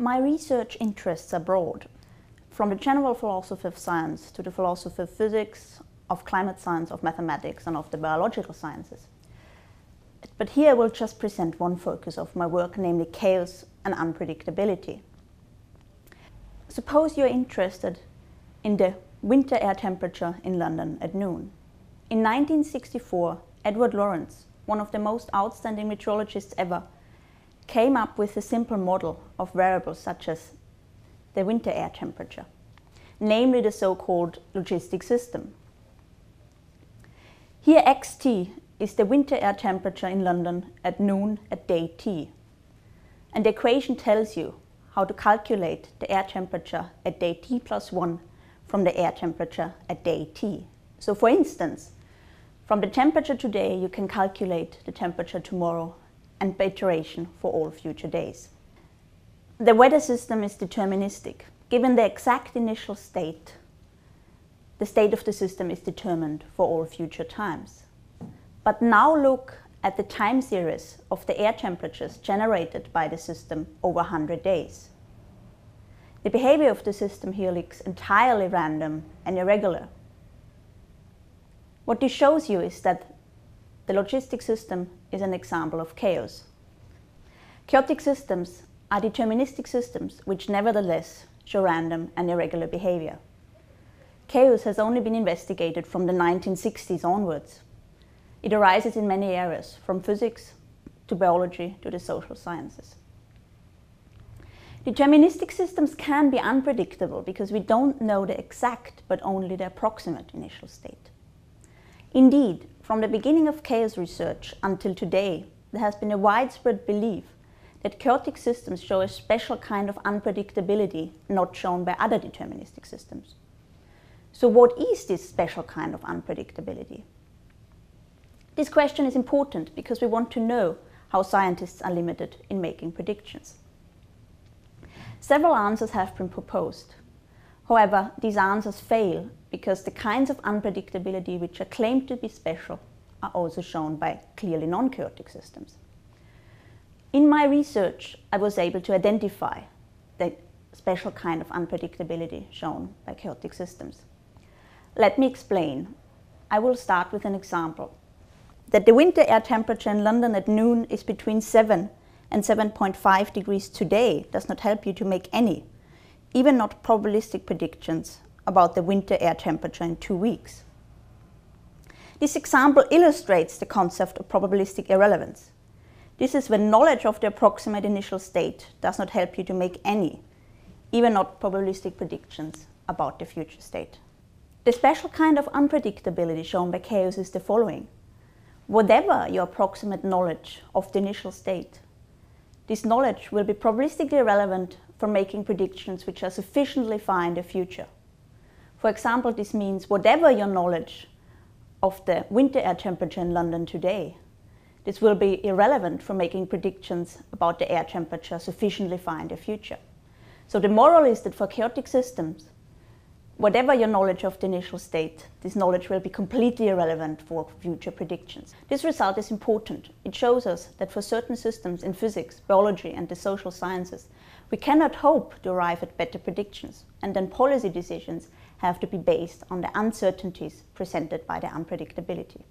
My research interests are broad, from the general philosophy of science to the philosophy of physics, of climate science, of mathematics, and of the biological sciences. But here I will just present one focus of my work, namely chaos and unpredictability. Suppose you're interested in the winter air temperature in London at noon. In 1964, Edward Lorenz, one of the most outstanding meteorologists ever, came up with a simple model of variables such as the winter air temperature, namely the so-called logistic system. Here xt is the winter air temperature in London at noon at day t. And the equation tells you how to calculate the air temperature at day t plus 1 from the air temperature at day t. So for instance, from the temperature today you can calculate the temperature tomorrow and by iteration for all future days. The weather system is deterministic. Given the exact initial state, the state of the system is determined for all future times. But now look at the time series of the air temperatures generated by the system over 100 days. The behavior of the system here looks entirely random and irregular. What this shows you is that the logistic system is an example of chaos. Chaotic systems are deterministic systems which nevertheless show random and irregular behavior. Chaos has only been investigated from the 1960s onwards. It arises in many areas, from physics to biology to the social sciences. Deterministic systems can be unpredictable because we don't know the exact but only the approximate initial state. Indeed, from the beginning of chaos research until today, there has been a widespread belief that chaotic systems show a special kind of unpredictability not shown by other deterministic systems. So what is this special kind of unpredictability? This question is important because we want to know how scientists are limited in making predictions. Several answers have been proposed. However, these answers fail because the kinds of unpredictability which are claimed to be special are also shown by clearly non-chaotic systems. In my research, I was able to identify the special kind of unpredictability shown by chaotic systems. Let me explain. I will start with an example. That the winter air temperature in London at noon is between 7 and 7.5 degrees today does not help you to make any even not probabilistic predictions about the winter air temperature in two weeks. This example illustrates the concept of probabilistic irrelevance. This is when knowledge of the approximate initial state does not help you to make any, even not probabilistic predictions about the future state. The special kind of unpredictability shown by chaos is the following. Whatever your approximate knowledge of the initial state, this knowledge will be probabilistically relevant for making predictions which are sufficiently far in the future. For example, this means whatever your knowledge of the winter air temperature in London today, this will be irrelevant for making predictions about the air temperature sufficiently far in the future. So the moral is that for chaotic systems, whatever your knowledge of the initial state, this knowledge will be completely irrelevant for future predictions. This result is important. It shows us that for certain systems in physics, biology and the social sciences, we cannot hope to arrive at better predictions, and then policy decisions have to be based on the uncertainties presented by the unpredictability.